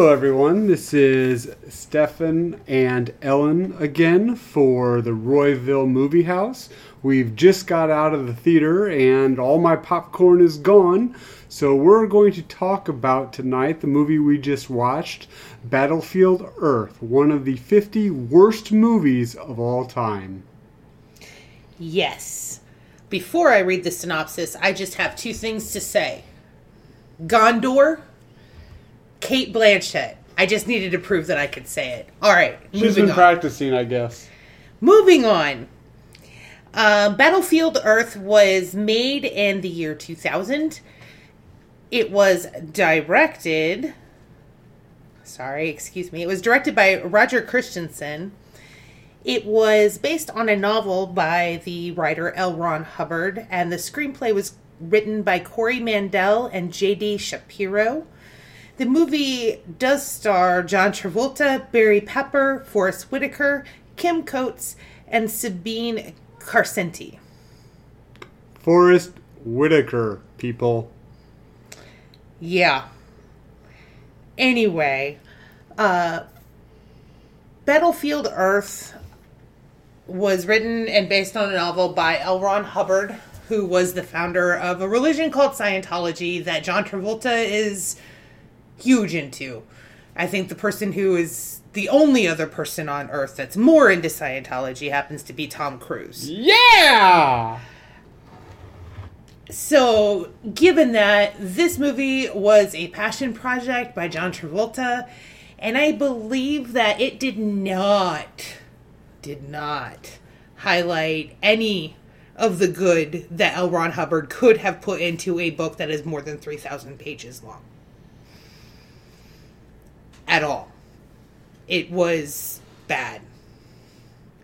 Hello, everyone. This is Stefan and Ellen again for the Royville Movie House. We've just got out of the theater and all my popcorn is gone. So, we're going to talk about tonight the movie we just watched, Battlefield Earth, one of the 50 worst movies of all time. Yes. Before I read the synopsis, I just have two things to say Gondor, Cate Blanchett. I just needed to prove that I could say it. All right. She's been on. practicing, I guess. Moving on. Uh, Battlefield Earth was made in the year 2000. It was directed. Sorry, excuse me. It was directed by Roger Christensen. It was based on a novel by the writer L. Ron Hubbard, and the screenplay was written by Corey Mandel and J.D. Shapiro. The movie does star John Travolta, Barry Pepper, Forest Whitaker, Kim Coates, and Sabine Karsenti. Forest Whitaker, people. Yeah. Anyway, uh, Battlefield Earth was written and based on a novel by L. Ron Hubbard, who was the founder of a religion called Scientology that John Travolta is huge into. I think the person who is the only other person on Earth that's more into Scientology happens to be Tom Cruise. Yeah! So, given that this movie was a passion project by John Travolta, and I believe that it did not, did not highlight any of the good that L. Ron Hubbard could have put into a book that is more than 3,000 pages long. At all. It was bad.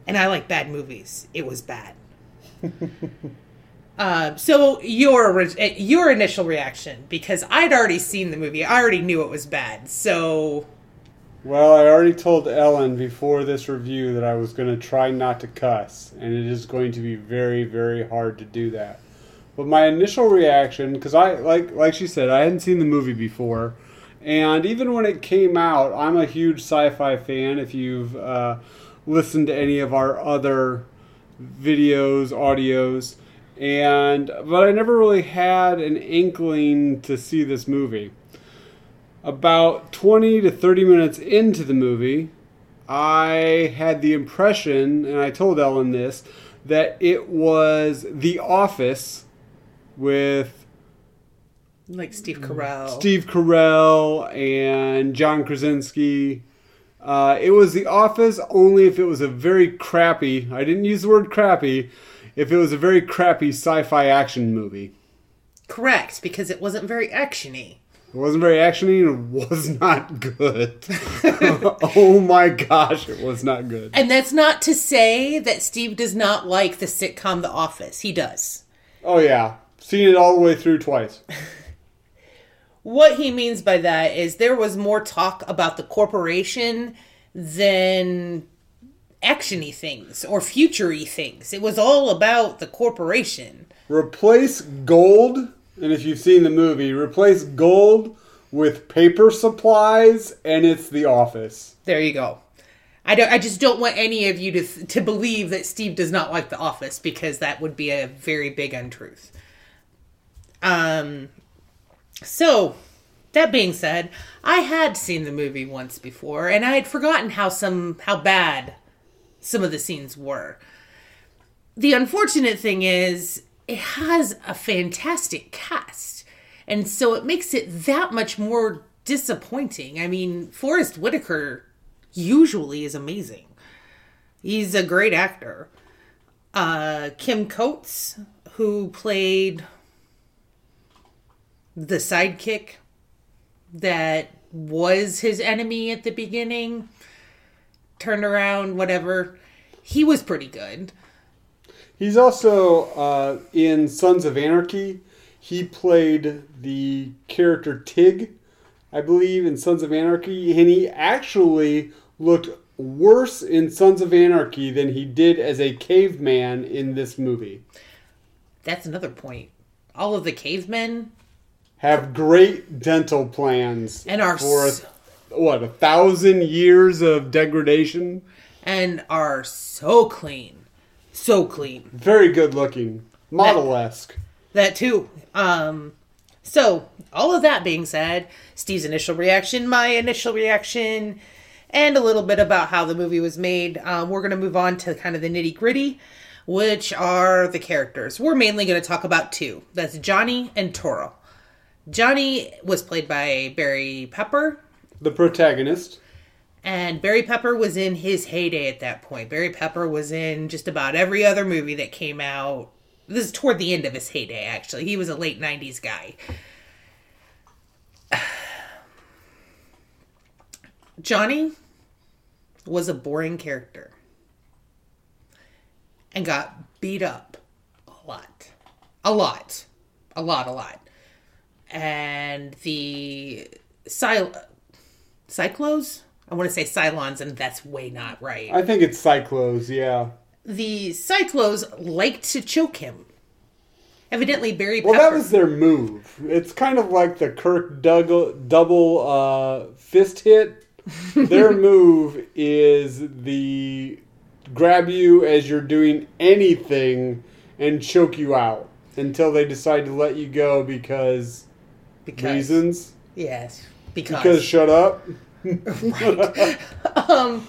And I like bad movies. It was bad. Uh, so your uh, your initial reaction, because I'd already seen the movie, I already knew it was bad. So Well, I already told Ellen before this review that I was going to try not to cuss, and it is going to be very, very hard to do that. But my initial reaction, because I like like she said, I hadn't seen the movie before, and even when it came out, I'm a huge sci-fi fan. If you've uh, listened to any of our other videos, audios, and but I never really had an inkling to see this movie about 20 to 30 minutes into the movie, I had the impression, and I told Ellen this, that it was The Office with like Steve Carell, Steve Carell and John Krasinski. Uh, it was The Office only if it was a very crappy, I didn't use the word crappy, if it was a very crappy sci fi action movie. correct, because it wasn't very actiony. It wasn't very actiony and it was not good. oh my gosh, it was not good. And that's not to say that Steve does not like the sitcom The Office. He does. Oh yeah, seen it all the way through twice. What he means by that is there was more talk about the corporation than actiony things or futury things. It was all about the corporation. Replace gold, and if you've seen the movie, replace gold with paper supplies, and it's The Office. There you go. I don't. I just don't want any of you to to believe that Steve does not like The Office because that would be a very big untruth. Um. So, that being said, I had seen the movie once before, and I had forgotten how some how bad some of the scenes were. The unfortunate thing is, it has a fantastic cast, and so it makes it that much more disappointing. I mean, Forest Whitaker usually is amazing. He's a great actor. Uh, Kim Coates, who played the sidekick that was his enemy at the beginning, turned around, whatever. He was pretty good. He's also uh, in Sons of Anarchy. He played the character Tig, I believe, in Sons of Anarchy, and he actually looked worse in Sons of Anarchy than he did as a caveman in this movie. That's another point. All of the cavemen Have great dental plans and are for what a thousand years of degradation. and are so clean. So clean. Very good looking, model esque. That too. Um so all of that being said, Steve's initial reaction, my initial reaction, and a little bit about how the movie was made. Um, we're going to move on to kind of the nitty gritty, which are the characters. We're mainly going to talk about two. That's Johnny and Toro. Johnny was played by Barry Pepper, The protagonist. and Barry Pepper was in his heyday at that point. Barry Pepper was in just about every other movie that came out. This is toward the end of his heyday, actually. He was a late 90s guy. Johnny was a boring character and got beat up a lot. A lot. A lot, a lot. And the Cy- Psychlos? I want to say Cylons, and that's way not right. I think it's Psychlos, yeah. the Psychlos like to choke him. Evidently, Barry Well, Pepper. that was their move. It's kind of like the Kirk Doug- double uh, fist hit. Their move is the grab you as you're doing anything and choke you out until they decide to let you go because because, reasons. Yes, because. Because shut up. um,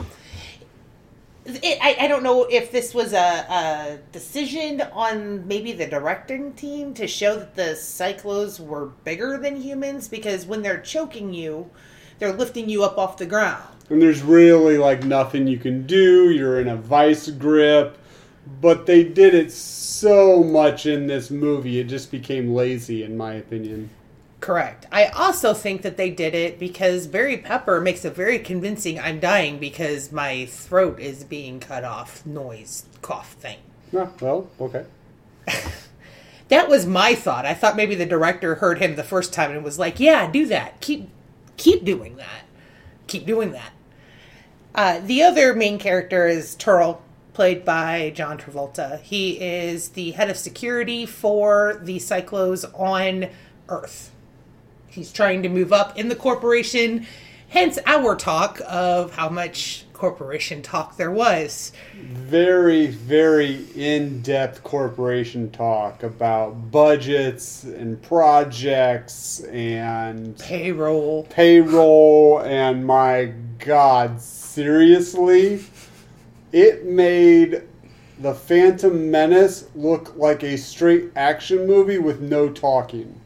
it, I, I don't know if this was a, a decision on maybe the directing team to show that the Psychlos were bigger than humans because when they're choking you, they're lifting you up off the ground. And there's really like nothing you can do. You're in a vice grip. But they did it so much in this movie, it just became lazy, in my opinion. Correct. I also think that they did it because Barry Pepper makes a very convincing I'm dying because my throat is being cut off noise cough thing. Ah, well, okay. That was my thought. I thought maybe the director heard him the first time and was like, "Yeah, do that. Keep keep doing that. Keep doing that." Uh, the other main character is Terl, played by John Travolta. He is the head of security for the Psychlos on Earth. He's trying to move up in the corporation, hence our talk of how much corporation talk there was. Very, very in depth corporation talk about budgets and projects and Payroll. payroll. And my God, seriously? It made The Phantom Menace look like a straight action movie with no talking.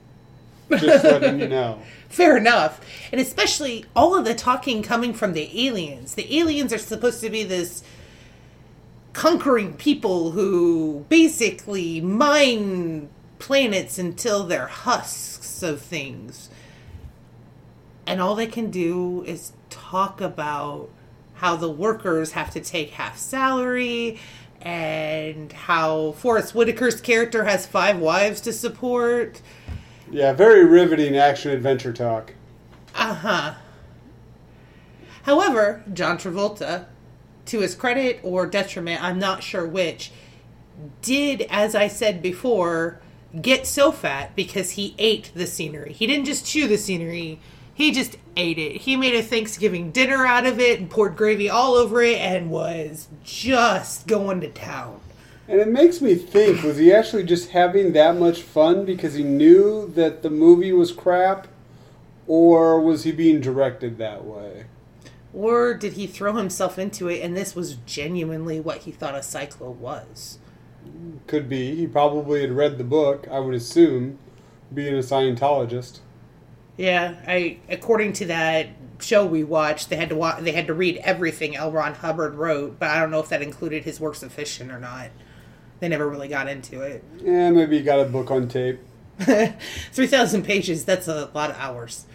Just letting you know. Fair enough. And especially all of the talking coming from the aliens. The aliens are supposed to be this conquering people who basically mine planets until they're husks of things. And all they can do is talk about how the workers have to take half salary and how Forest Whitaker's character has five wives to support. Yeah, very riveting action adventure talk. Uh huh. However, John Travolta, to his credit or detriment, I'm not sure which, did, as I said before, get so fat because he ate the scenery. He didn't just chew the scenery, he just ate it. He made a Thanksgiving dinner out of it and poured gravy all over it and was just going to town. And it makes me think was he actually just having that much fun because he knew that the movie was crap? Or was he being directed that way? Or did he throw himself into it and this was genuinely what he thought a Psychlo was? Could be. He probably had read the book, I would assume, being a Scientologist. Yeah, I according to that show we watched, they had to wa- they had to read everything L. Ron Hubbard wrote, but I don't know if that included his works of fiction or not. They never really got into it. Yeah, maybe he got a book on tape. Three thousand pages, that's a lot of hours.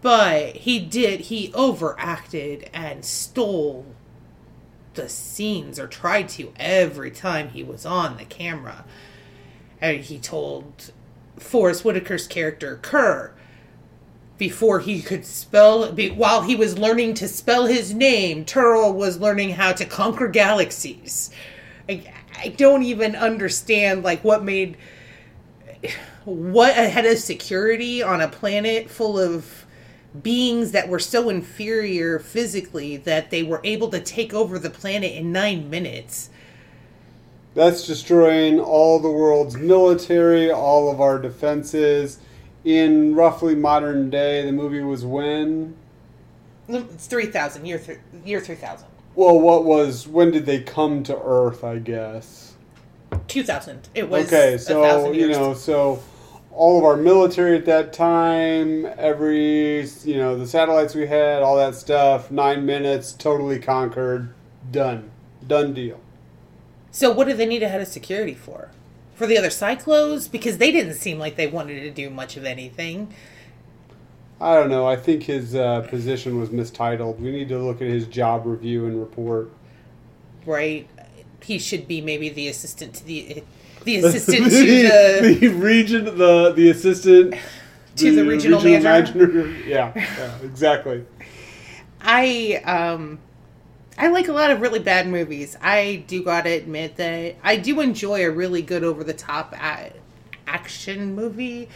But he did, he overacted and stole the scenes, or tried to, every time he was on the camera. And he told Forest Whitaker's character, Ker, before he could spell, be, while he was learning to spell his name, Terl was learning how to conquer galaxies. I don't even understand, like, what made what a head of security on a planet full of beings that were so inferior physically that they were able to take over the planet in nine minutes. That's destroying all the world's military, all of our defenses. In roughly modern day, the movie was when? It's 3000, year, th- year 3000. Well, what was. When did they come to Earth, I guess? 2000. It was okay, so, thousand you know, so all of our military at that time, every, you know, the satellites we had, all that stuff, nine minutes, totally conquered, done. Done deal. So what do they need a head of security for? For the other Psychlos? Because they didn't seem like they wanted to do much of anything. I don't know. I think his uh, position was mistitled. We need to look at his job review and report. right? He should be maybe the assistant to the the assistant to the the region, the the assistant To the regional manager? manager. Yeah, yeah, exactly. I um I like a lot of really bad movies. I do gotta admit that I do enjoy a really good over the top a- action movie.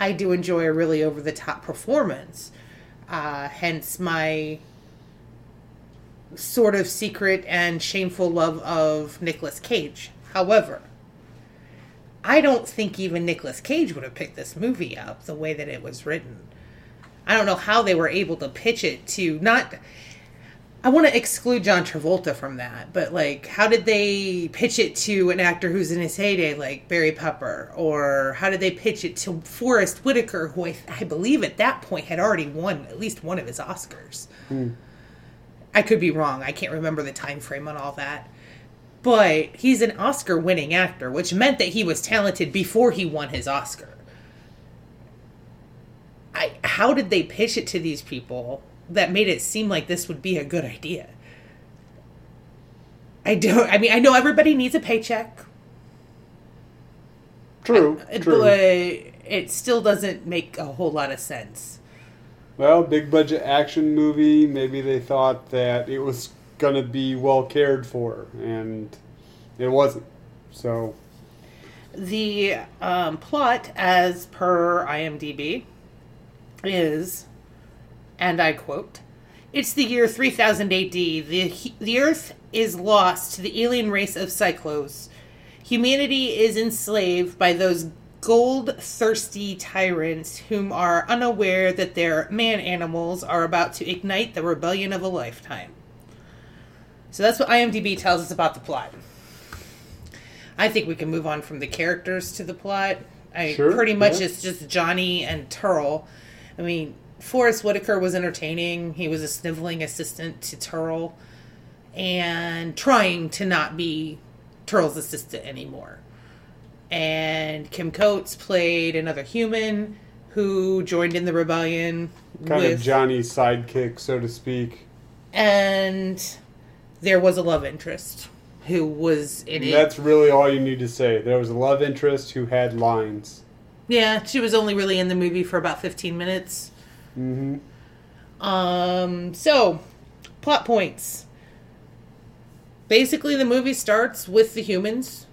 I do enjoy a really over the top performance. Uh, hence my sort of secret and shameful love of Nicolas Cage. However, I don't think even Nicolas Cage would have picked this movie up the way that it was written. I don't know how they were able to pitch it to not. I want to exclude John Travolta from that, but like, how did they pitch it to an actor who's in his heyday, like Barry Pepper, or how did they pitch it to Forest Whitaker, who I, I believe at that point had already won at least one of his Oscars. Hmm. I could be wrong. I can't remember the time frame on all that. But he's an Oscar winning actor, which meant that he was talented before he won his Oscar. I how did they pitch it to these people that made it seem like this would be a good idea? I don't I mean I know everybody needs a paycheck, True, true. but it still doesn't make a whole lot of sense. Well, big budget action movie. Maybe they thought that it was gonna be well cared for, and it wasn't. So The um, plot, as per IMDb, is, and I quote, "It's the year 3000 AD. the The Earth is lost to the alien race of Cyclos. Humanity is enslaved by those gold-thirsty tyrants whom are unaware that their man-animals are about to ignite the rebellion of a lifetime." So that's what IMDb tells us about the plot. I think we can move on from the characters to the plot. I Sure, pretty much yeah. it's just Johnny and Terl. I mean, Forest Whitaker was entertaining. He was a sniveling assistant to Terl and trying to not be Terl's assistant anymore. And Kim Coates played another human who joined in the rebellion kind with of Johnny's sidekick, so to speak. and there was a love interest who was in it. That's really all you need to say. There was a love interest who had lines. Yeah, she was only really in the movie for about 15 minutes. Hmm Um, so, plot points. Basically, the movie starts with the humans,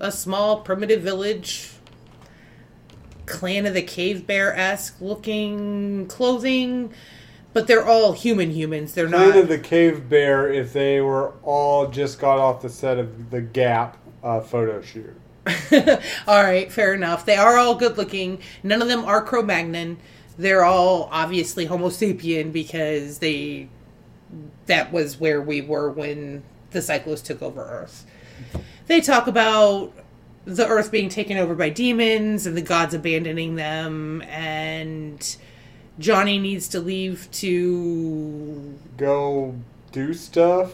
a small primitive village, clan of the cave bear esque looking clothing, but they're all human humans. They're Kind not. of the cave bear if they were all just got off the set of the Gap uh, photo shoot. all right, fair enough. They are all good looking. None of them are Cro Magnon. They're all obviously Homo sapien because they that was where we were when the Cyclos took over Earth. They talk about the Earth being taken over by demons and the gods abandoning them, and Johnny needs to leave to Go do stuff,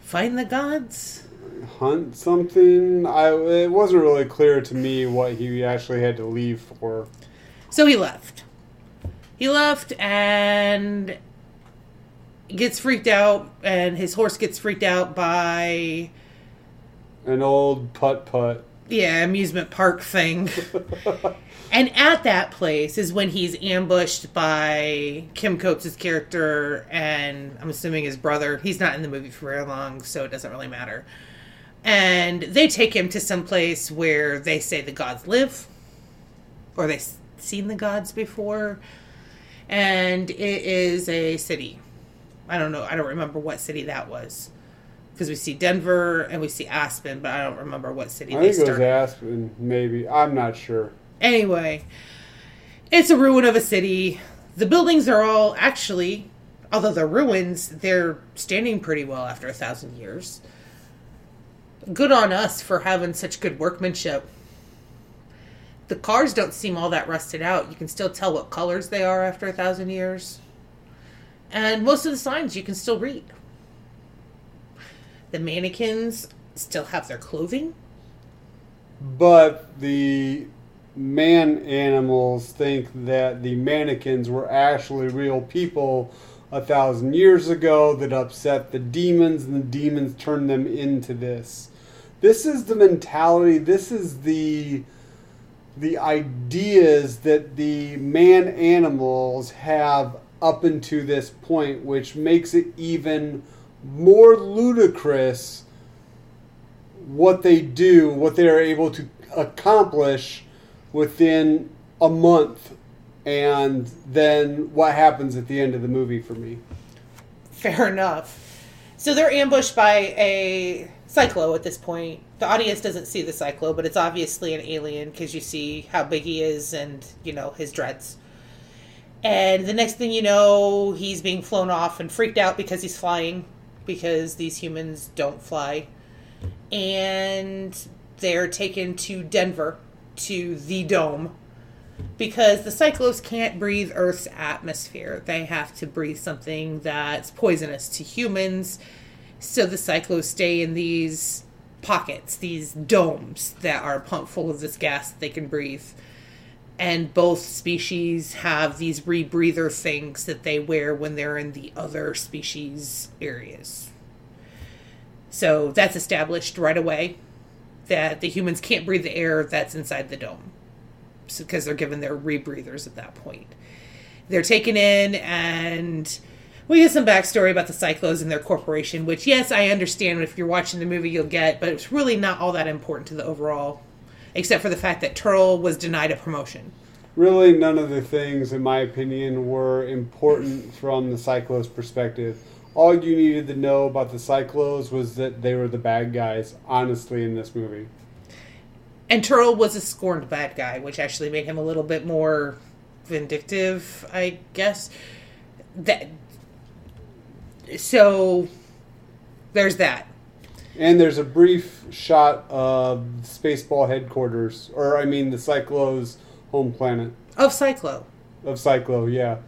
find the gods. hunt something. I it wasn't really clear to me what he actually had to leave for. So he left. He left and gets freaked out, and his horse gets freaked out by An old putt putt. yeah amusement park thing. and at that place is when he's ambushed by Kim Coates' character and I'm assuming his brother. He's not in the movie for very long, so it doesn't really matter. And they take him to some place where they say the gods live, or they've seen the gods before. And it is a city. I don't know. I don't remember what city that was because we see Denver and we see Aspen, but I don't remember what city I they think it was. Aspen, maybe. I'm not sure. Anyway, it's a ruin of a city. The buildings are all actually, although they're ruins, they're standing pretty well after a thousand years. Good on us for having such good workmanship. The cars don't seem all that rusted out. You can still tell what colors they are after a thousand years. And most of the signs you can still read. The mannequins still have their clothing. But the man animals think that the mannequins were actually real people a thousand years ago that upset the demons, and the demons turned them into this. This is the mentality. This is the the ideas that the man animals have up until this point, which makes it even more ludicrous what they do, what they are able to accomplish within a month, and then what happens at the end of the movie for me. Fair enough. So they're ambushed by a Psychlo at this point. The audience doesn't see the Psychlo, but it's obviously an alien because you see how big he is and, you know, his dreads. And the next thing you know, he's being flown off and freaked out because he's flying, because these humans don't fly. And they're taken to Denver, to the dome, because the Psychlos can't breathe Earth's atmosphere. They have to breathe something that's poisonous to humans. So the Psychlos stay in these pockets, these domes that are pumped full of this gas that they can breathe. And both species have these rebreather things that they wear when they're in the other species areas. So that's established right away that the humans can't breathe the air that's inside the dome because they're given their rebreathers at that point. They're taken in, and we get some backstory about the Psychlos and their corporation, which, yes, I understand if you're watching the movie you'll get, but it's really not all that important to the overall, except for the fact that Terl was denied a promotion. Really, none of the things, in my opinion, were important from the Psychlos perspective. All you needed to know about the Psychlos was that they were the bad guys, honestly, in this movie. And Terl was a scorned bad guy, which actually made him a little bit more vindictive, I guess. That so there's that. And there's a brief shot of Spaceball headquarters, or I mean the Psychlos home planet Of Psychlo. of Psychlo, yeah.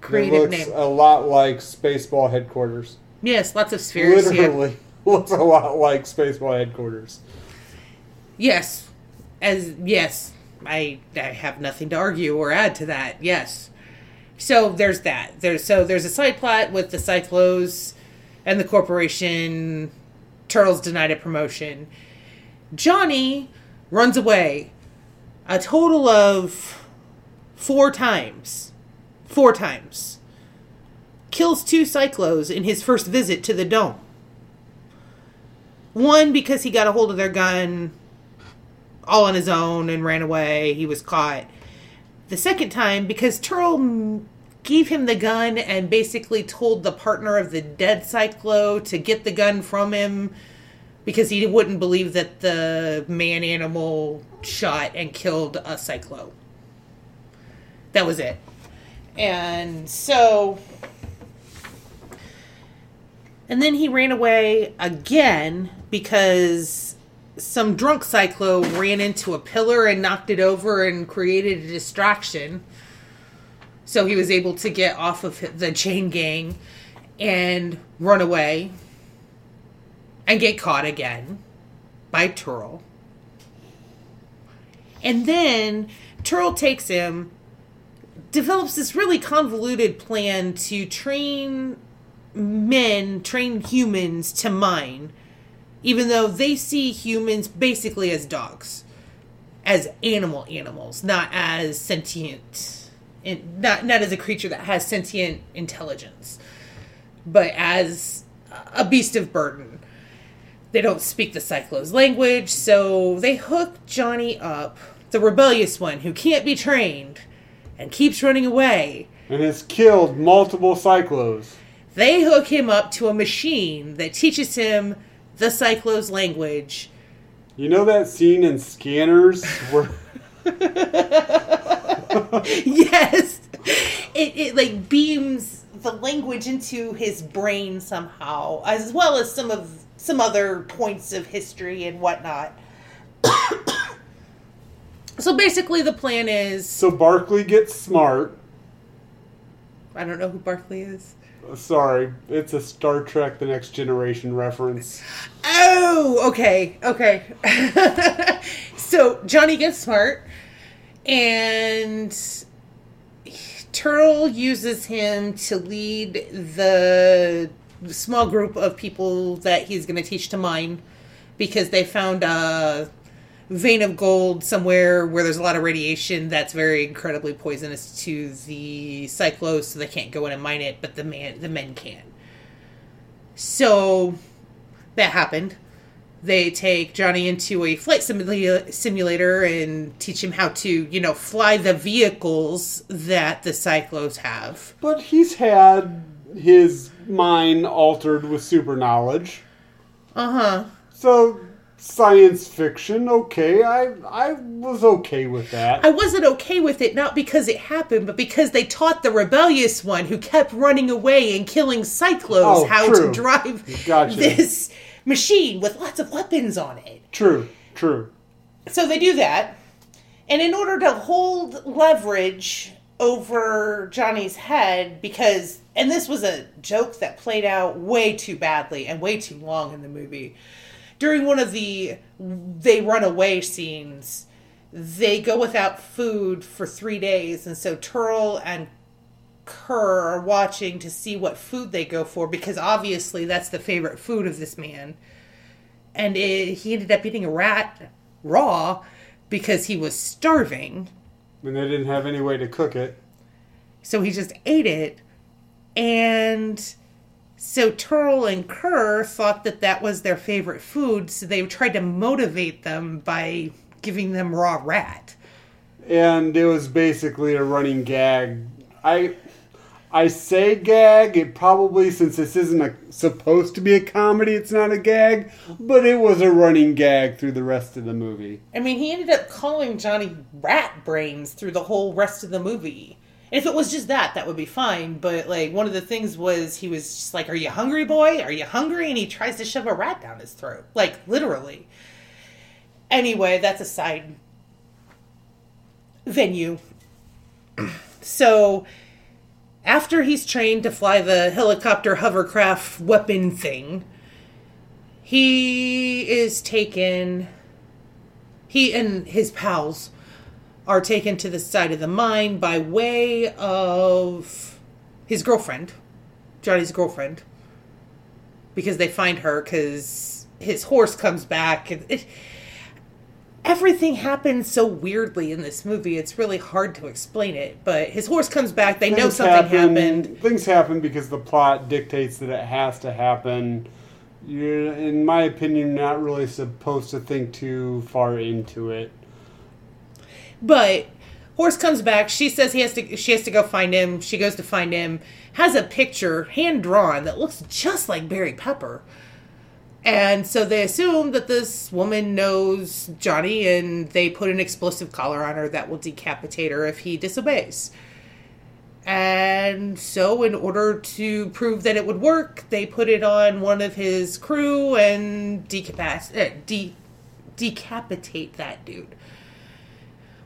Creative It looks name. a lot like Spaceball headquarters. Yes, lots of spheres. Literally looks a lot like Spaceball headquarters. Yes. As yes. I I have nothing to argue or add to that. Yes. So there's that. There's so there's a side plot with the Psychlos and the corporation. Terl's denied a promotion. Johnny runs away a total of four times. Four times. Kills two Psychlos in his first visit to the dome. One because he got a hold of their gun all on his own and ran away. He was caught. The second time because Terl gave him the gun and basically told the partner of the dead Psychlo to get the gun from him because he wouldn't believe that the man animal shot and killed a Psychlo. That was it. And so and then he ran away again because some drunk Psychlo ran into a pillar and knocked it over and created a distraction. So he was able to get off of the chain gang and run away and get caught again by Terl. And then Terl takes him, develops this really convoluted plan to train men, train humans to mine, even though they see humans basically as dogs, as animal animals, not as sentient, and not not as a creature that has sentient intelligence, but as a beast of burden. They don't speak the Psychlo's language, so they hook Johnny up, the rebellious one who can't be trained and keeps running away, and has killed multiple Psychlos. They hook him up to a machine that teaches him the Psychlo's language. You know that scene in Scanners where yes, it, it like beams the language into his brain somehow, as well as some of some other points of history and whatnot. so basically, the plan is so Barclay gets smart. I don't know who Barclay is. Sorry, it's a Star Trek: The Next Generation reference. Oh, okay, okay. so Johnny gets smart, and Terl uses him to lead the small group of people that he's going to teach to mine because they found a vein of gold somewhere where there's a lot of radiation that's very incredibly poisonous to the Psychlos so they can't go in and mine it but the man the men can. So that happened. They take johnny into a flight simula- simulator and teach him how to you know fly the vehicles that the Psychlos have. But he's had his mind altered with super knowledge. uh-huh. So science fiction, okay. I I was okay with that. I wasn't okay with it not because it happened, but because they taught the rebellious one who kept running away and killing Psychlos Oh, how true. to drive Gotcha. this machine with lots of weapons on it. True, true. So they do that. And in order to hold leverage over Johnny's head, because, and this was a joke that played out way too badly and way too long in the movie. During one of the they run away scenes, they go without food for three days. And so Terl and Ker are watching to see what food they go for because obviously that's the favorite food of this man. And it, he ended up eating a rat raw because he was starving. And they didn't have any way to cook it. So he just ate it. And so Terl and Ker thought that that was their favorite food. So they tried to motivate them by giving them raw rat. And it was basically a running gag. I I say gag, it probably since this isn't a, supposed to be a comedy, it's not a gag, but it was a running gag through the rest of the movie. I mean, he ended up calling Johnny rat brains through the whole rest of the movie. If it was just that, that would be fine. But like one of the things was he was just like, "Are you hungry, boy? Are you hungry?" And he tries to shove a rat down his throat, like literally. Anyway, that's a side venue. so after he's trained to fly the helicopter hovercraft weapon thing, he is taken he and his pals are taken to the side of the mine by way of his girlfriend, Johnny's girlfriend, because they find her because his horse comes back. and It, everything happens so weirdly in this movie. It's really hard to explain it. But his horse comes back. They know something happen- happened. Things happen because the plot dictates that it has to happen. You're, in my opinion, not really supposed to think too far into it. But horse comes back. She says he has to. She has to go find him. She goes to find him. Has a picture hand drawn that looks just like Barry Pepper. And so they assume that this woman knows Johnny, and they put an explosive collar on her that will decapitate her if he disobeys. And so, in order to prove that it would work, they put it on one of his crew and decapac- uh, de- decapitate that dude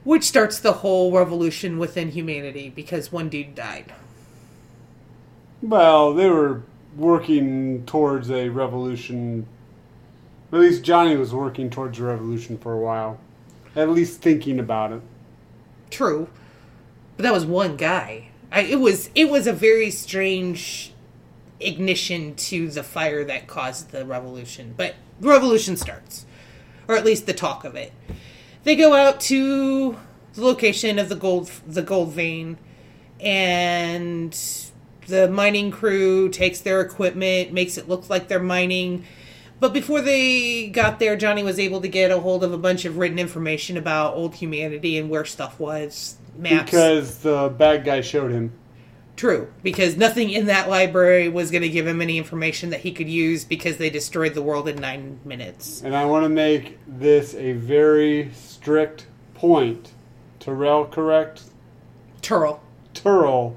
which starts the whole revolution within humanity because one dude died. Well, they were working towards a revolution. At least Johnny was working towards a revolution for a while. At least thinking about it. True, but that was one guy. I, it was it was a very strange ignition to the fire that caused the revolution. But the revolution starts, or at least the talk of it. They go out to the location of the gold the gold vein, and the mining crew takes their equipment, makes it look like they're mining. But before they got there, Johnny was able to get a hold of a bunch of written information about old humanity and where stuff was. Maps. Because the bad guy showed him. True, because nothing in that library was going to give him any information that he could use because they destroyed the world in nine minutes. And I want to make this a very strict point. Terrell, correct? Terl. Terl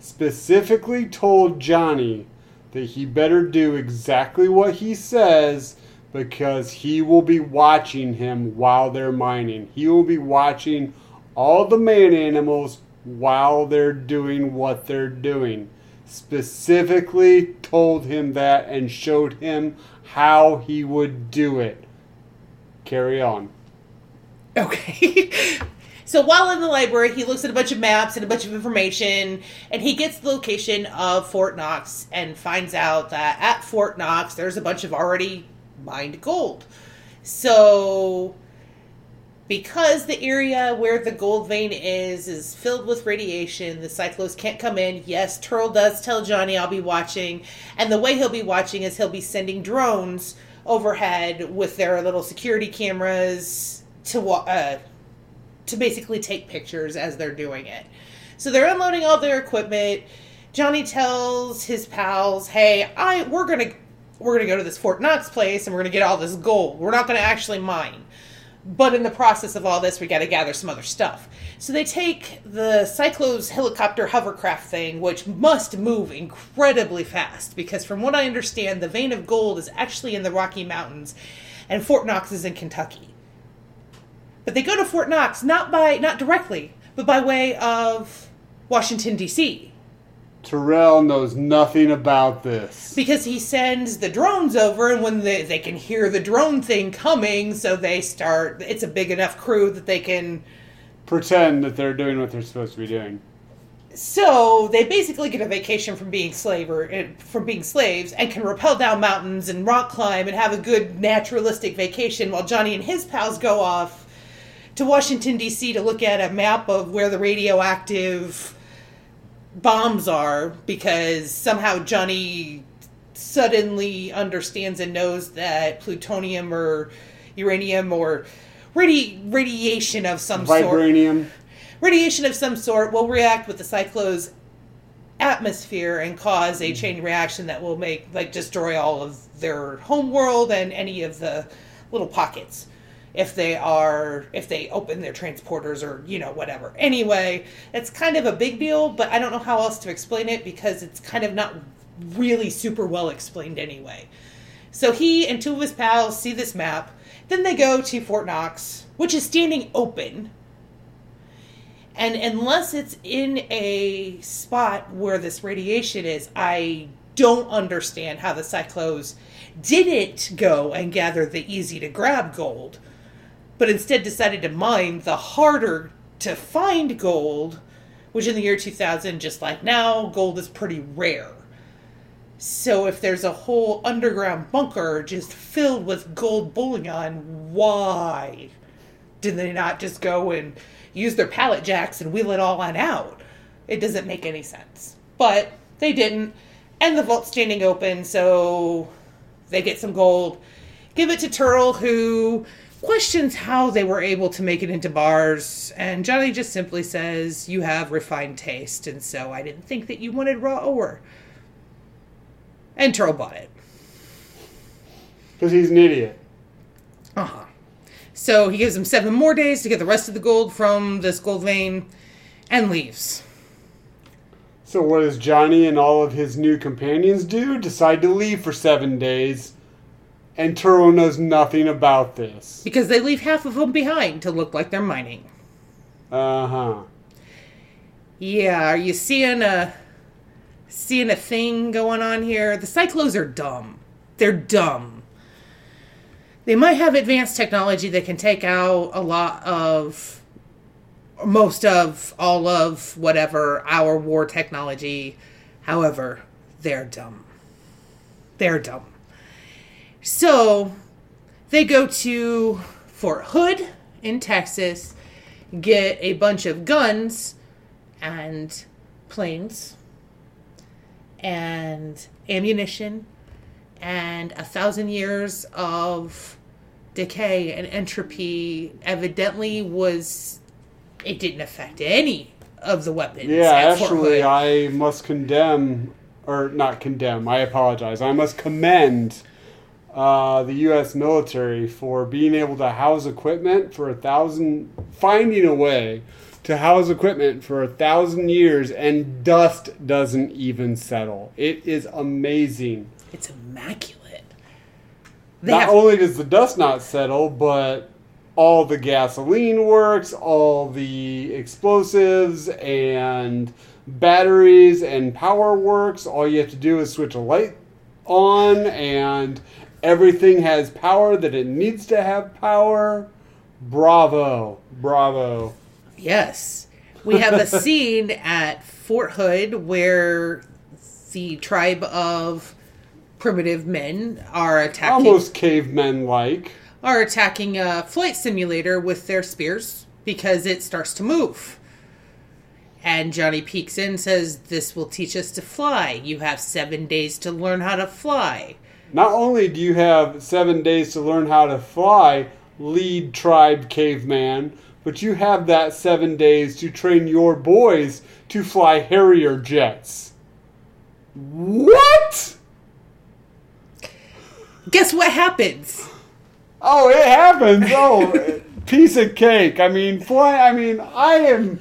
specifically told Johnny that he better do exactly what he says because he will be watching him while they're mining. He will be watching all the man animals while they're doing what they're doing. Specifically told him that and showed him how he would do it. Carry on. Okay. so while in the library, he looks at a bunch of maps and a bunch of information, and he gets the location of Fort Knox and finds out that at Fort Knox, there's a bunch of already mined gold. So, because the area where the gold vein is is filled with radiation, the cyclos can't come in. Yes, Terl does tell Johnny, I'll be watching. And the way he'll be watching is he'll be sending drones overhead with their little security cameras to uh, to basically take pictures as they're doing it. So they're unloading all their equipment. Johnny tells his pals, "Hey, I we're gonna we're gonna go to this Fort Knox place and we're gonna get all this gold. We're not gonna actually mine, but in the process of all this, we got to gather some other stuff." So they take the Psychlos helicopter hovercraft thing, which must move incredibly fast because, from what I understand, the vein of gold is actually in the Rocky Mountains, and Fort Knox is in Kentucky. But they go to Fort Knox not by not directly, but by way of Washington D.C. Terrell knows nothing about this. Because he sends the drones over, and when they, they can hear the drone thing coming, so they start. It's a big enough crew that they can. Pretend that they're doing what they're supposed to be doing. So they basically get a vacation from being slave or eh, from being slaves, and can rappel down mountains and rock climb and have a good naturalistic vacation, while Johnny and his pals go off to Washington D.C. to look at a map of where the radioactive bombs are because somehow Johnny suddenly understands and knows that plutonium or uranium or radi- radiation of some Vibranium. sort radiation of some sort will react with the cyclone's atmosphere and cause a mm-hmm. chain reaction that will make like destroy all of their home world and any of the little pockets if they are if they open their transporters or you know whatever. Anyway it's kind of a big deal but i don't know how else to explain it because it's kind of not really super well explained anyway. So he and two of his pals see this map. Then they go to fort knox which is standing open. And unless it's in a spot where this radiation is i don't understand how the Psychlos didn't go and gather the easy to grab gold but instead decided to mine the harder to find gold, which in the year 2000, just like now, gold is pretty rare. So if there's a whole underground bunker just filled with gold bullion, why did they not just go and use their pallet jacks and wheel it all on out? It doesn't make any sense. But they didn't, and the vault's standing open, so they get some gold, give it to Terl, who questions how they were able to make it into bars, and Johnny just simply says, You have refined taste, and so I didn't think that you wanted raw ore. And Terl bought it. Because he's an idiot. Uh huh. So he gives him seven more days to get the rest of the gold from this gold vein and leaves. So, what does Johnny and all of his new companions do? Decide to leave for seven days. And Turo knows nothing about this. Because they leave half of them behind to look like they're mining. Uh huh. Yeah, are you seeing a seeing a thing going on here? The Psychlos are dumb. They're dumb. They might have advanced technology that can take out a lot of most of all of whatever our war technology. However, they're dumb. They're dumb. So they go to Fort Hood in Texas, get a bunch of guns and planes and ammunition and a thousand years of decay and entropy evidently was it didn't affect any of the weapons. Yeah, actually. I must condemn, or not condemn, I apologize. I must commend uh, the U.S. military for being able to house equipment for a thousand, finding a way to house equipment for a thousand years, and dust doesn't even settle. It is amazing. it's immaculate. They not have only does the dust not settle, but all the gasoline works, all the explosives and batteries and power works. All you have to do is switch a light on, and everything has power that it needs to have power. Bravo. Bravo. Yes. We have a scene at Fort Hood where the tribe of primitive men are attacking Almost cavemen like. are attacking a flight simulator with their spears because it starts to move. And Johnny peeks in and says, This will teach us to fly. You have seven days to learn how to fly. Not only do you have seven days to learn how to fly, lead tribe caveman, but you have that seven days to train your boys to fly Harrier jets. What? Guess what happens? Oh, it happens. Oh, piece of cake. I mean, fly. I mean, I am.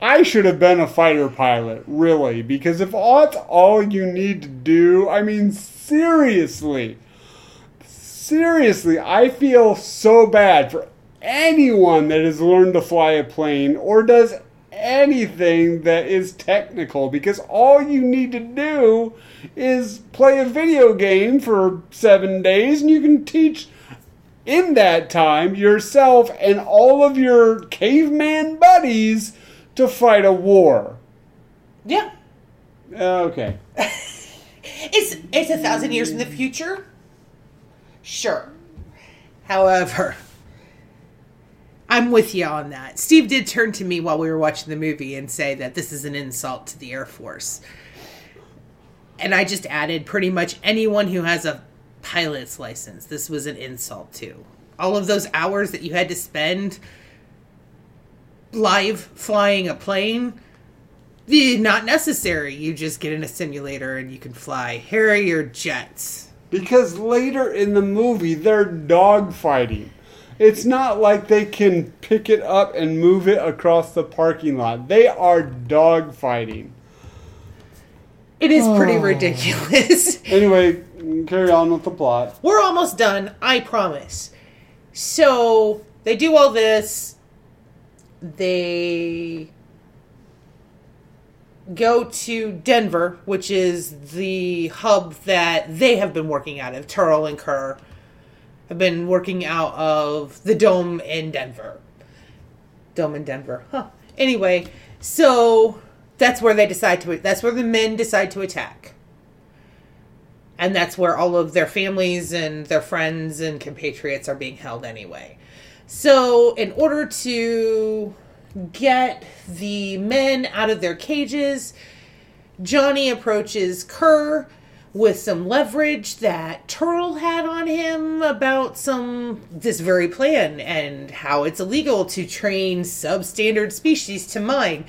I should have been a fighter pilot, really, because if that's all you need to do, I mean, seriously, seriously, I feel so bad for anyone that has learned to fly a plane or does anything that is technical because all you need to do is play a video game for seven days and you can teach in that time yourself and all of your caveman buddies to fight a war. Yeah. Uh, okay. It's it's a thousand years in the future. Sure. However, I'm with you on that. Steve did turn to me while we were watching the movie and say that this is an insult to the Air Force. And I just added pretty much anyone who has a pilot's license. This was an insult to. All of those hours that you had to spend live flying a plane Eh, not necessary. You just get in a simulator and you can fly Harrier jets. Because later in the movie, they're dogfighting. It's not like they can pick it up and move it across the parking lot. They are dogfighting. It is pretty ridiculous. Anyway, carry on with the plot. We're almost done, I promise. So they do all this. They go to Denver, which is the hub that they have been working out of. Terl and Ker have been working out of the dome in Denver. Dome in Denver. Huh. Anyway, so that's where they decide to that's where the men decide to attack. And that's where all of their families and their friends and compatriots are being held anyway. So, in order to get the men out of their cages, Johnny approaches Ker with some leverage that Turtle had on him about some this very plan and how it's illegal to train substandard species to mine.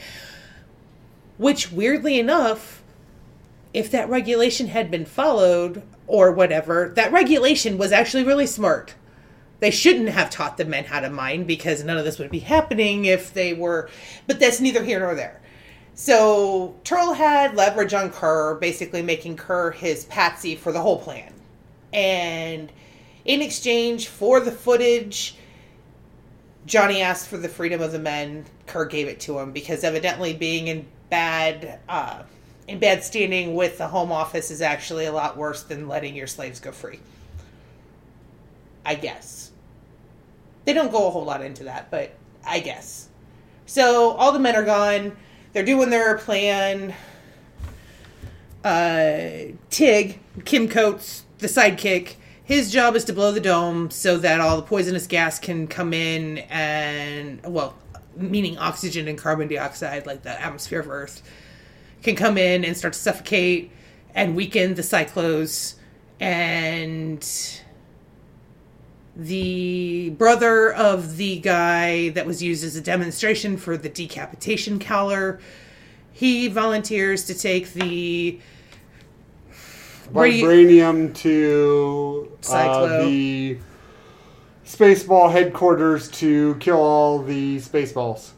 Which weirdly enough, if that regulation had been followed or whatever, that regulation was actually really smart. They shouldn't have taught the men how to mine because none of this would be happening if they were. But that's neither here nor there. So Terl had leverage on Ker, basically making Ker his patsy for the whole plan. And in exchange for the footage, Johnny asked for the freedom of the men. Ker gave it to him because evidently being in bad uh, in bad standing with the Home Office is actually a lot worse than letting your slaves go free. I guess. They don't go a whole lot into that, but I guess. So all the men are gone. They're doing their plan. Uh, Tig, Kim Coates, the sidekick, his job is to blow the dome so that all the poisonous gas can come in and, well, meaning oxygen and carbon dioxide, like the atmosphere of Earth, can come in and start to suffocate and weaken the Psychlos and the the brother of the guy that was used as a demonstration for the decapitation collar. He volunteers to take the Where do you- Vibranium to uh, the Spaceball headquarters to kill all the Spaceballs.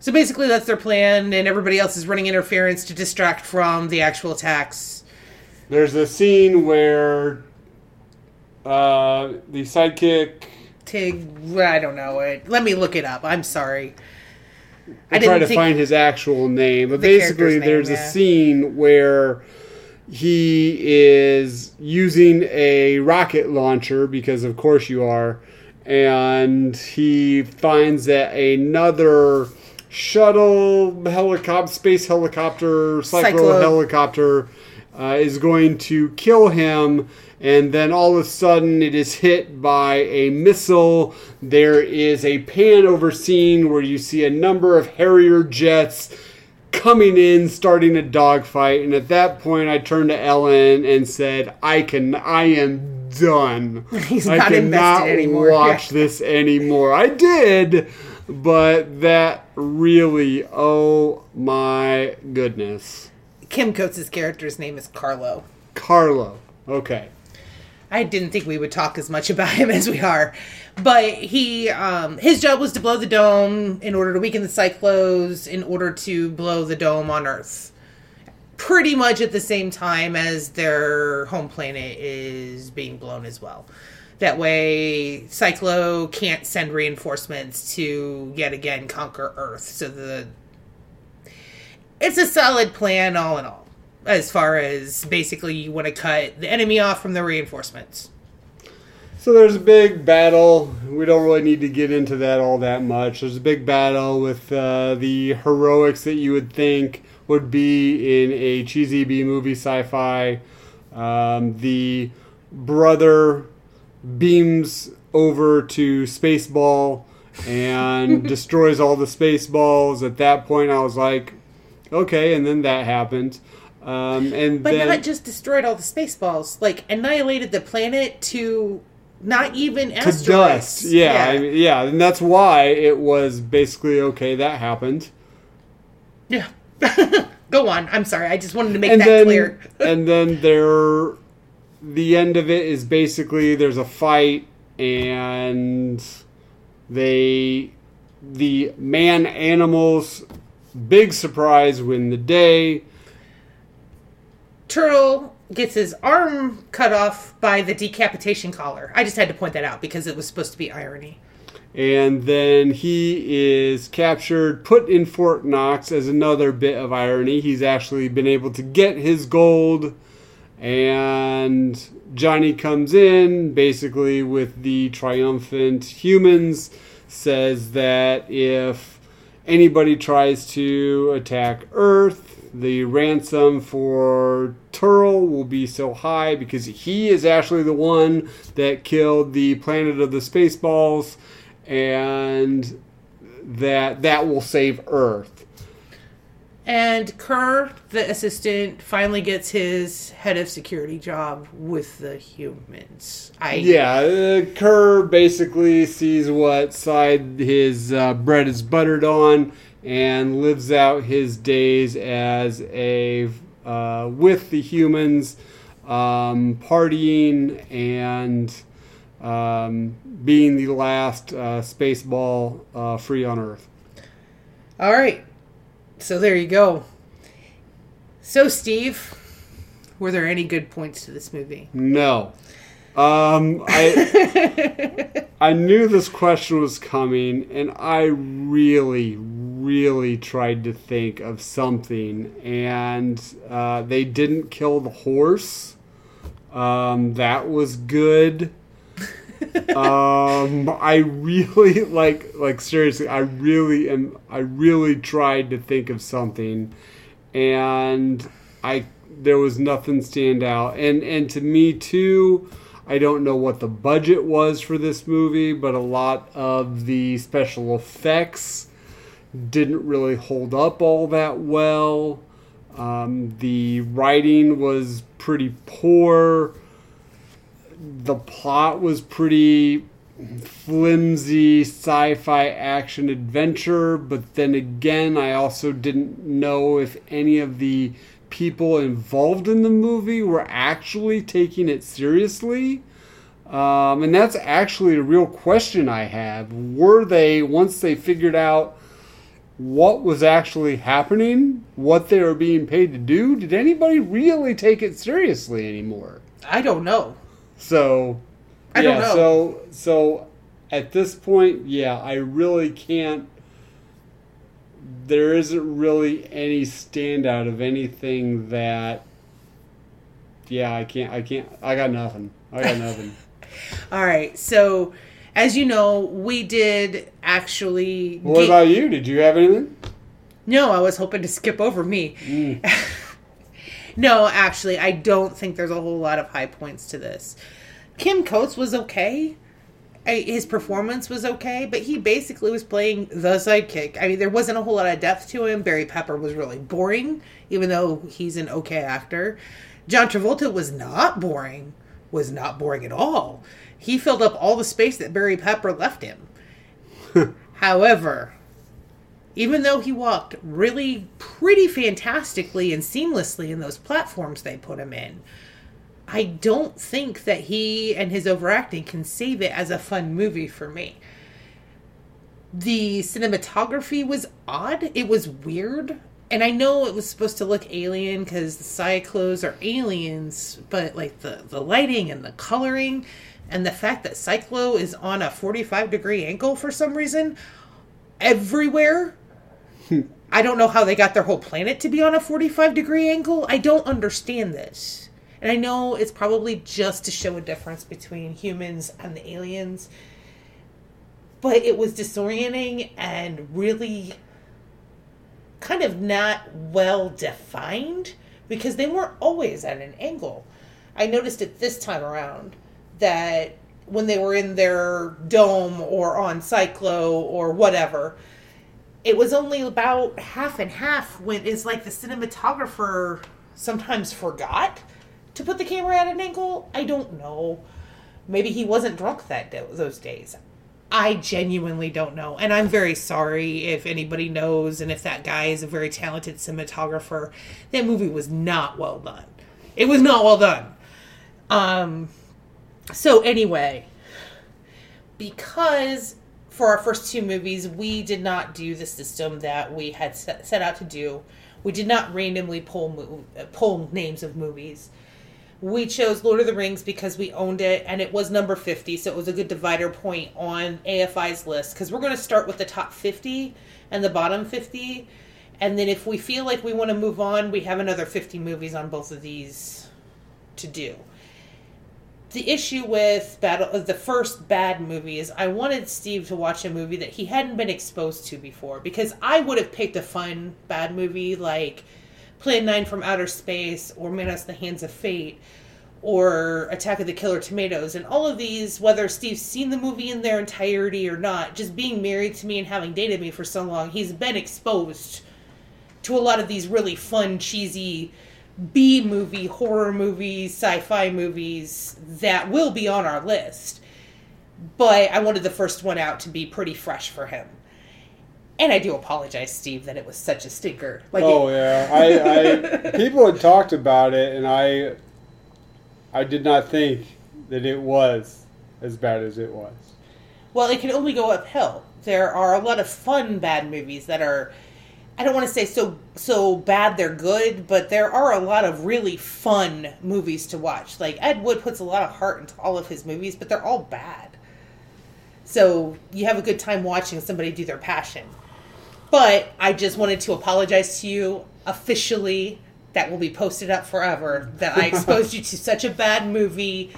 So basically, that's their plan, and everybody else is running interference to distract from the actual attacks. There's a scene where uh, the sidekick. Tig, I don't know it. Let me look it up. I'm sorry. I, try to find his actual name, but the basically, name, there's yeah. a scene where he is using a rocket launcher because, of course, you are, and he finds that another shuttle helicopter, space helicopter, Psychlo, Psychlo. helicopter uh, is going to kill him. And then all of a sudden, it is hit by a missile. There is a pan over scene where you see a number of Harrier jets coming in, starting a dogfight. And at that point, I turned to Ellen and said, "I can, I am done. He's I not cannot anymore." watch this anymore. I did, but that really, oh my goodness, Kim Coates' character's name is Carlo. Carlo. Okay, I didn't think we would talk as much about him as we are. But he um his job was to blow the dome in order to weaken the Psychlos in order to blow the dome on Earth. Pretty much at the same time as their home planet is being blown as well. That way Psychlo can't send reinforcements to yet again conquer Earth. So the it's a solid plan all in all. As far as basically you want to cut the enemy off from the reinforcements. So there's a big battle. We don't really need to get into that all that much. There's a big battle with uh, the heroics that you would think would be in a cheesy B movie sci-fi. Um, the brother beams over to Spaceball and destroys all the Spaceballs. At that point, I was like, okay, and then that happened. Um, and But then, not just destroyed all the spaceballs, like annihilated the planet to not even to asteroids. dust. Yeah, I mean, yeah, and that's why it was basically okay. That happened, yeah. Go on. I'm sorry. I just wanted to make and that then clear. and then there, the end of it is basically there's a fight, and they, the man animals, big surprise win the day. Turtle gets his arm cut off by the decapitation collar. I just had to point that out because it was supposed to be irony. And then he is captured, put in Fort Knox as another bit of irony. He's actually been able to get his gold, and Johnny comes in basically with the triumphant humans, says that if anybody tries to attack Earth, the ransom for Terl will be so high because he is actually the one that killed the planet of the Spaceballs and that that will save Earth. And Ker, the assistant, finally gets his head of security job with the humans. I Yeah, uh, Ker basically sees what side his uh, bread is buttered on and lives out his days as a uh, with the humans, um, partying and um, being the last uh, spaceball uh, free on Earth. All right. So there you go. So Steve, were there any good points to this movie? No. Um, I I knew this question was coming, and I really, really tried to think of something, and uh, they didn't kill the horse. Um, that was good. um, I really like like seriously. I really am. I really tried to think of something, and I there was nothing stand out. And and to me too, I don't know what the budget was for this movie, but a lot of the special effects didn't really hold up all that well. Um, the writing was pretty poor. The plot was pretty flimsy sci-fi action adventure, but then again, I also didn't know if any of the people involved in the movie were actually taking it seriously. Um, and that's actually a real question I have. Were they, once they figured out what was actually happening, what they were being paid to do, did anybody really take it seriously anymore? I don't know. So, I yeah, don't know. so so at this point, yeah, I really can't. There isn't really any standout of anything that. Yeah, I can't. I can't. I got nothing. I got nothing. All right. So, as you know, we did actually. what ga- about you? Did you have anything? No, I was hoping to skip over me. Mm. no, actually, I don't think there's a whole lot of high points to this. Kim Coates was okay. I, his performance was okay, but he basically was playing the sidekick. I mean, there wasn't a whole lot of depth to him. Barry Pepper was really boring, even though he's an okay actor. John Travolta was not boring, was not boring at all. He filled up all the space that Barry Pepper left him. However, even though he walked really pretty fantastically and seamlessly in those platforms they put him in, I don't think that he and his overacting can save it as a fun movie for me. The cinematography was odd. It was weird. And I know it was supposed to look alien because the Psychlos are aliens, but like the, the lighting and the coloring and the fact that Psychlo is on a 45 degree angle for some reason everywhere I don't know how they got their whole planet to be on a 45 degree angle. I don't understand this. And I know it's probably just to show a difference between humans and the aliens. But it was disorienting and really kind of not well defined because they weren't always at an angle. I noticed it this time around that when they were in their dome or on Psychlo or whatever, it was only about half and half when it's like the cinematographer sometimes forgot to put the camera at an angle. I don't know. Maybe he wasn't drunk that day, those days. I genuinely don't know. And I'm very sorry if anybody knows and if that guy is a very talented cinematographer. That movie was not well done. It was not well done. Um so anyway, because for our first two movies, we did not do the system that we had set, out to do. We did not randomly pull pull names of movies. We chose Lord of the Rings because we owned it and it was number 50, so it was a good divider point on AFI's list because we're going to start with the top 50 and the bottom 50. And then if we feel like we want to move on, we have another 50 movies on both of these to do the issue with battle uh, the first bad movie is I wanted Steve to watch a movie that he hadn't been exposed to before because I would have picked a fun bad movie like Plan 9 from Outer Space or Manos the Hands of Fate or Attack of the Killer Tomatoes. And all of these whether Steve's seen the movie in their entirety or not just being married to me and having dated me for so long he's been exposed to a lot of these really fun cheesy B movie, horror movies, sci fi movies that will be on our list. But I wanted the first one out to be pretty fresh for him. And I do apologize, Steve, that it was such a stinker. Like, Oh it- yeah, I, I people had talked about it, and I I did not think that it was as bad as it was. well, it can only go uphill. There are a lot of fun bad movies that are. I don't want to say so so bad they're good, but there are a lot of really fun movies to watch. Like Ed Wood puts a lot of heart into all of his movies, but they're all bad. So you have a good time watching somebody do their passion. But I just wanted to apologize to you officially. That will be posted up forever. That I exposed you to such a bad movie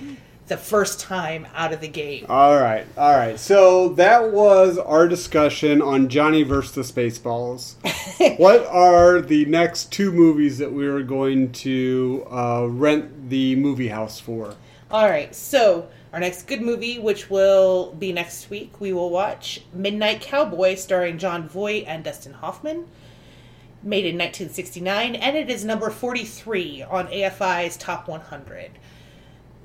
the first time out of the gate. All right, all right. So that was our discussion on Johnny versus the Spaceballs. what are the next two movies that we are going to uh, rent the movie house for? All right, so our next good movie, which will be next week, we will watch Midnight Cowboy, starring Jon Voight and Dustin Hoffman. Made in 1969, and it is number 43 on AFI's Top 100.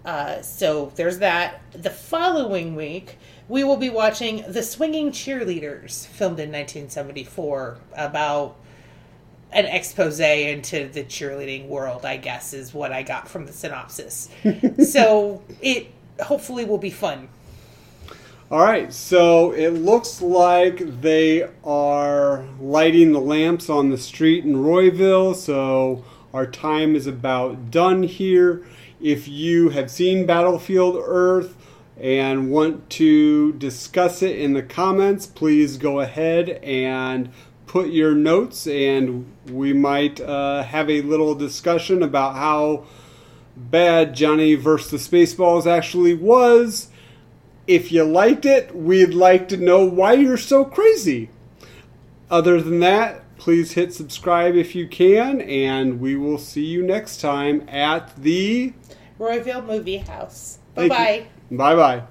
Uh, so there's that. The following week, we will be watching The Swinging Cheerleaders, filmed in 1974, about an expose into the cheerleading world, I guess, is what I got from the synopsis. so it hopefully will be fun. All right, so it looks like they are lighting the lamps on the street in Royville, so our time is about done here. If you have seen Battlefield Earth and want to discuss it in the comments, please go ahead and put your notes, and we might uh, have a little discussion about how bad Johnny versus Spaceballs actually was. If you liked it, we'd like to know why you're so crazy. Other than that, please hit subscribe if you can, and we will see you next time at the Royville Movie House. Bye bye. Bye bye.